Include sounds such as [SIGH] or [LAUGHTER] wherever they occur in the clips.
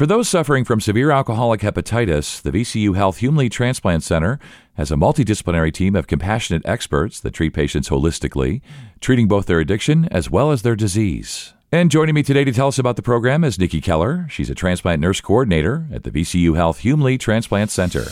For those suffering from severe alcoholic hepatitis, the VCU Health Hume Lee Transplant Center has a multidisciplinary team of compassionate experts that treat patients holistically, treating both their addiction as well as their disease. And joining me today to tell us about the program is Nikki Keller. She's a transplant nurse coordinator at the VCU Health Hume Lee Transplant Center.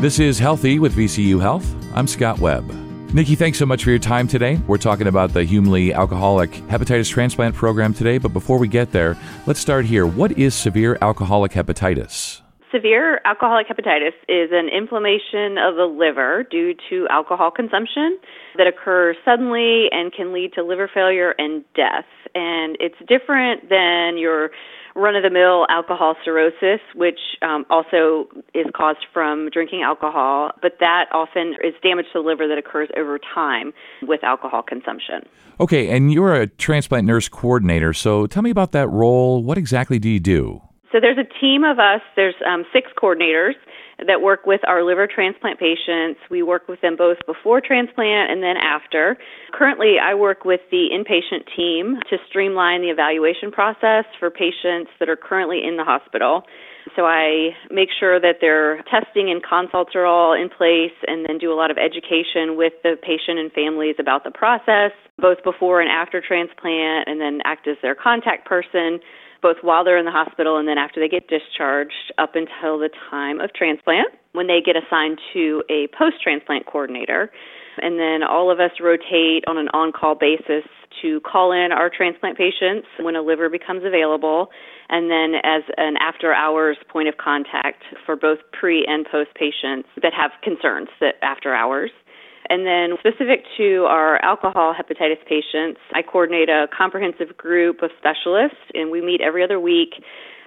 This is Healthy with VCU Health. I'm Scott Webb. Nikki, thanks so much for your time today. We're talking about the Hume Lee Alcoholic Hepatitis Transplant Program today, but before we get there, let's start here. What is severe alcoholic hepatitis? Severe alcoholic hepatitis is an inflammation of the liver due to alcohol consumption that occurs suddenly and can lead to liver failure and death. And it's different than your run of the mill alcohol cirrhosis, which um, also is caused from drinking alcohol, but that often is damage to the liver that occurs over time with alcohol consumption. Okay, and you're a transplant nurse coordinator, so tell me about that role. What exactly do you do? So there's a team of us, there's um, six coordinators that work with our liver transplant patients. We work with them both before transplant and then after. Currently, I work with the inpatient team to streamline the evaluation process for patients that are currently in the hospital. So I make sure that their testing and consults are all in place and then do a lot of education with the patient and families about the process, both before and after transplant, and then act as their contact person both while they're in the hospital and then after they get discharged up until the time of transplant when they get assigned to a post transplant coordinator. And then all of us rotate on an on call basis to call in our transplant patients when a liver becomes available, and then as an after hours point of contact for both pre and post patients that have concerns that after hours. And then, specific to our alcohol hepatitis patients, I coordinate a comprehensive group of specialists, and we meet every other week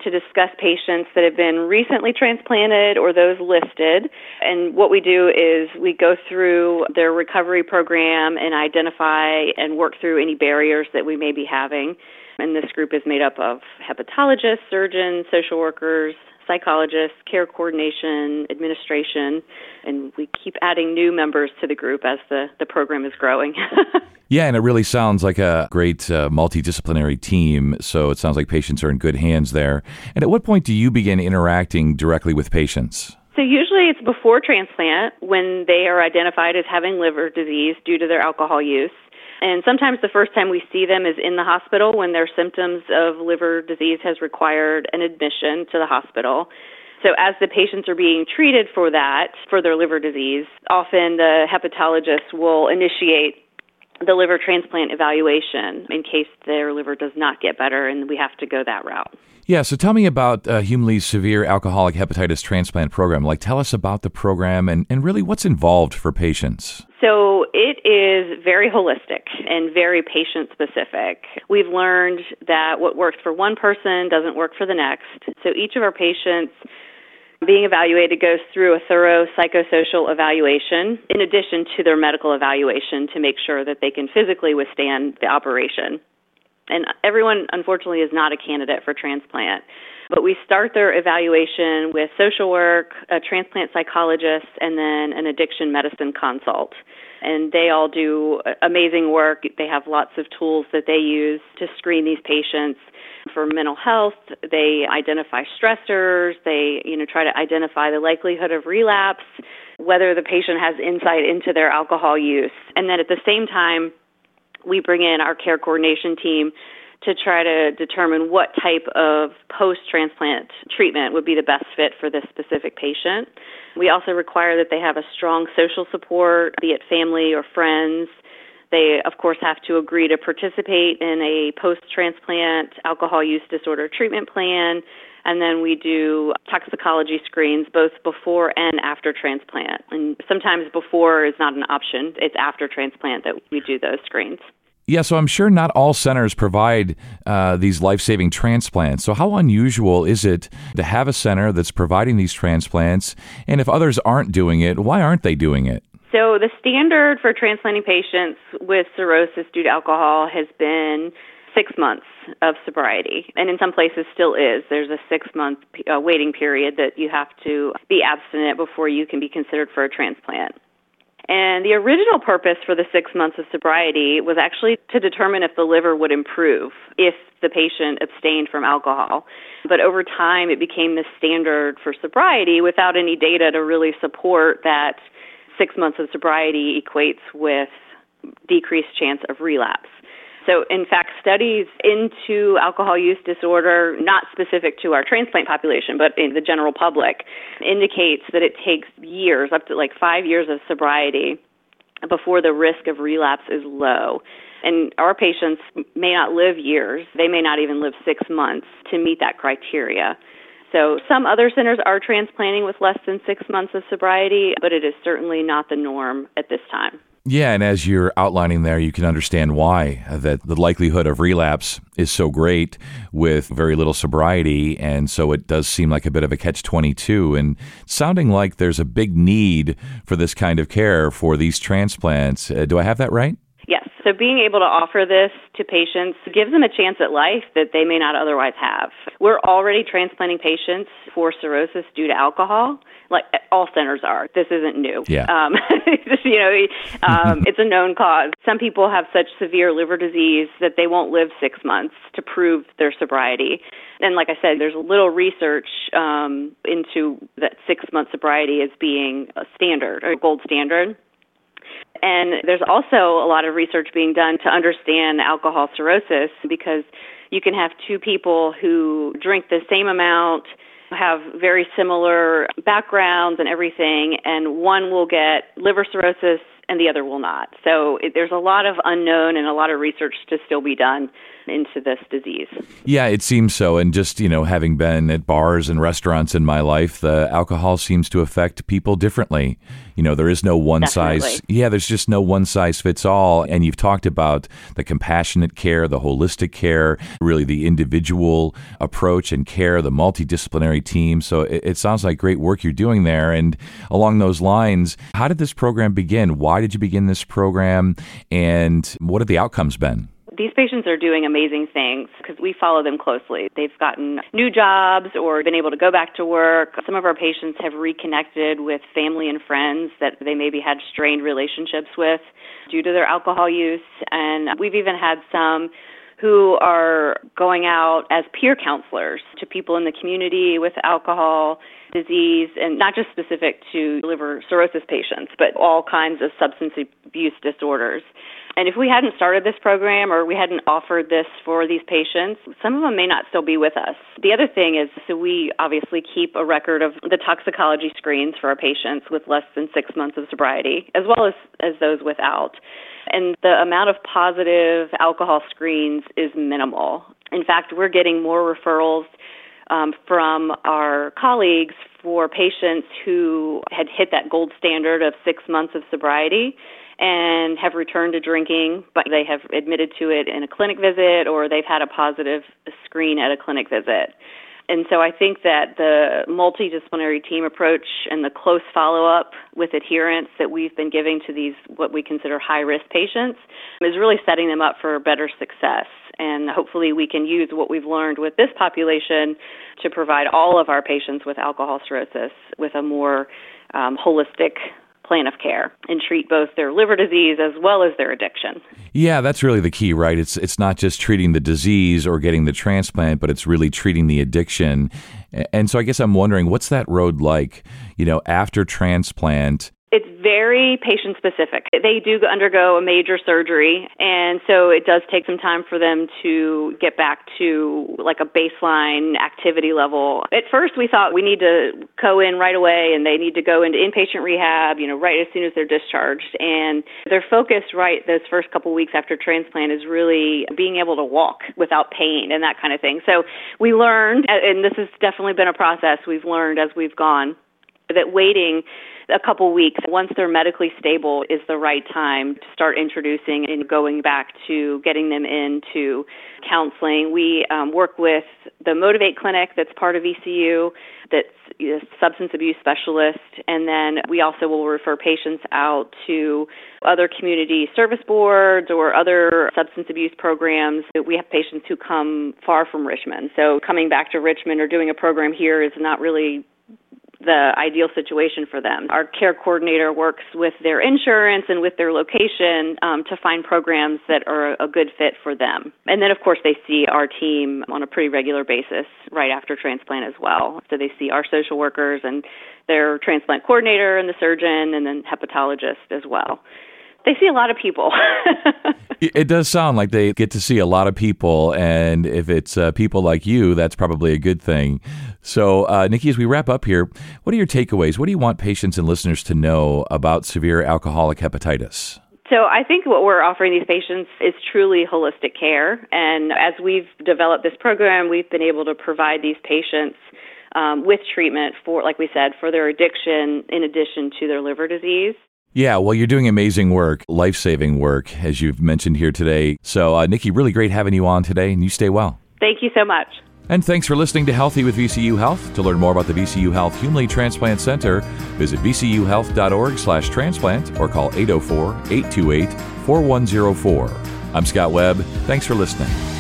to discuss patients that have been recently transplanted or those listed. And what we do is we go through their recovery program and identify and work through any barriers that we may be having. And this group is made up of hepatologists, surgeons, social workers, psychologists, care coordination, administration, and we keep adding new members to the group as the, the program is growing. [LAUGHS] yeah, and it really sounds like a great uh, multidisciplinary team. So it sounds like patients are in good hands there. And at what point do you begin interacting directly with patients? So usually it's before transplant when they are identified as having liver disease due to their alcohol use. And sometimes the first time we see them is in the hospital when their symptoms of liver disease has required an admission to the hospital. So as the patients are being treated for that, for their liver disease, often the hepatologist will initiate the liver transplant evaluation in case their liver does not get better and we have to go that route. Yeah, so tell me about uh, Hume Lee's severe alcoholic hepatitis transplant program. Like, tell us about the program and, and really what's involved for patients. So, it is very holistic and very patient specific. We've learned that what works for one person doesn't work for the next. So, each of our patients being evaluated goes through a thorough psychosocial evaluation in addition to their medical evaluation to make sure that they can physically withstand the operation. And everyone, unfortunately, is not a candidate for transplant. But we start their evaluation with social work, a transplant psychologist, and then an addiction medicine consult. And they all do amazing work. They have lots of tools that they use to screen these patients for mental health. They identify stressors. They, you know, try to identify the likelihood of relapse, whether the patient has insight into their alcohol use. And then at the same time, we bring in our care coordination team to try to determine what type of post transplant treatment would be the best fit for this specific patient. We also require that they have a strong social support, be it family or friends. They, of course, have to agree to participate in a post transplant alcohol use disorder treatment plan. And then we do toxicology screens both before and after transplant. And sometimes before is not an option, it's after transplant that we do those screens. Yeah, so I'm sure not all centers provide uh, these life saving transplants. So, how unusual is it to have a center that's providing these transplants? And if others aren't doing it, why aren't they doing it? So, the standard for transplanting patients with cirrhosis due to alcohol has been six months of sobriety, and in some places still is. There's a six month uh, waiting period that you have to be abstinent before you can be considered for a transplant. And the original purpose for the six months of sobriety was actually to determine if the liver would improve if the patient abstained from alcohol. But over time, it became the standard for sobriety without any data to really support that six months of sobriety equates with decreased chance of relapse. So, in fact, studies into alcohol use disorder, not specific to our transplant population, but in the general public, indicates that it takes years, up to like five years of sobriety, before the risk of relapse is low. And our patients may not live years, they may not even live six months to meet that criteria. So, some other centers are transplanting with less than six months of sobriety, but it is certainly not the norm at this time. Yeah, and as you're outlining there, you can understand why that the likelihood of relapse is so great with very little sobriety, and so it does seem like a bit of a catch 22 and sounding like there's a big need for this kind of care for these transplants. Uh, do I have that right? So being able to offer this to patients gives them a chance at life that they may not otherwise have. We're already transplanting patients for cirrhosis due to alcohol, like all centers are. This isn't new. Yeah. Um, [LAUGHS] you know, um, it's a known cause. Some people have such severe liver disease that they won't live six months to prove their sobriety. And like I said, there's little research um, into that six month sobriety as being a standard or gold standard. And there's also a lot of research being done to understand alcohol cirrhosis because you can have two people who drink the same amount, have very similar backgrounds and everything, and one will get liver cirrhosis and the other will not. So it, there's a lot of unknown and a lot of research to still be done into this disease. Yeah, it seems so. And just, you know, having been at bars and restaurants in my life, the alcohol seems to affect people differently. You know, there is no one Definitely. size. Yeah, there's just no one size fits all. And you've talked about the compassionate care, the holistic care, really the individual approach and care, the multidisciplinary team. So it, it sounds like great work you're doing there. And along those lines, how did this program begin? Why did you begin this program? And what have the outcomes been? These patients are doing amazing things because we follow them closely. They've gotten new jobs or been able to go back to work. Some of our patients have reconnected with family and friends that they maybe had strained relationships with due to their alcohol use. And we've even had some who are going out as peer counselors to people in the community with alcohol disease and not just specific to liver cirrhosis patients, but all kinds of substance abuse disorders. And if we hadn't started this program or we hadn't offered this for these patients, some of them may not still be with us. The other thing is, so we obviously keep a record of the toxicology screens for our patients with less than six months of sobriety, as well as, as those without. And the amount of positive alcohol screens is minimal. In fact, we're getting more referrals um, from our colleagues for patients who had hit that gold standard of six months of sobriety and have returned to drinking, but they have admitted to it in a clinic visit or they've had a positive screen at a clinic visit. And so I think that the multidisciplinary team approach and the close follow up with adherence that we've been giving to these, what we consider high risk patients, is really setting them up for better success. And hopefully, we can use what we've learned with this population to provide all of our patients with alcohol cirrhosis with a more um, holistic plan of care and treat both their liver disease as well as their addiction. Yeah, that's really the key, right? It's it's not just treating the disease or getting the transplant, but it's really treating the addiction. And so I guess I'm wondering what's that road like, you know, after transplant? Very patient specific. They do undergo a major surgery, and so it does take some time for them to get back to like a baseline activity level. At first, we thought we need to go in right away and they need to go into inpatient rehab, you know, right as soon as they're discharged. And their focus, right, those first couple weeks after transplant is really being able to walk without pain and that kind of thing. So we learned, and this has definitely been a process we've learned as we've gone, that waiting a couple weeks once they're medically stable is the right time to start introducing and going back to getting them into counseling. We um, work with the Motivate Clinic that's part of VCU, that's a substance abuse specialist and then we also will refer patients out to other community service boards or other substance abuse programs. We have patients who come far from Richmond. So coming back to Richmond or doing a program here is not really the ideal situation for them. Our care coordinator works with their insurance and with their location um, to find programs that are a good fit for them. And then, of course, they see our team on a pretty regular basis right after transplant as well. So they see our social workers and their transplant coordinator and the surgeon and then hepatologist as well they see a lot of people. [LAUGHS] it does sound like they get to see a lot of people, and if it's uh, people like you, that's probably a good thing. So, uh, Nikki, as we wrap up here, what are your takeaways? What do you want patients and listeners to know about severe alcoholic hepatitis? So I think what we're offering these patients is truly holistic care. And as we've developed this program, we've been able to provide these patients um, with treatment for, like we said, for their addiction in addition to their liver disease. Yeah, well, you're doing amazing work, life saving work, as you've mentioned here today. So, uh, Nikki, really great having you on today, and you stay well. Thank you so much. And thanks for listening to Healthy with VCU Health. To learn more about the VCU Health Hume Transplant Center, visit vcuhealth.org slash transplant or call 804-828-4104. I'm Scott Webb. Thanks for listening.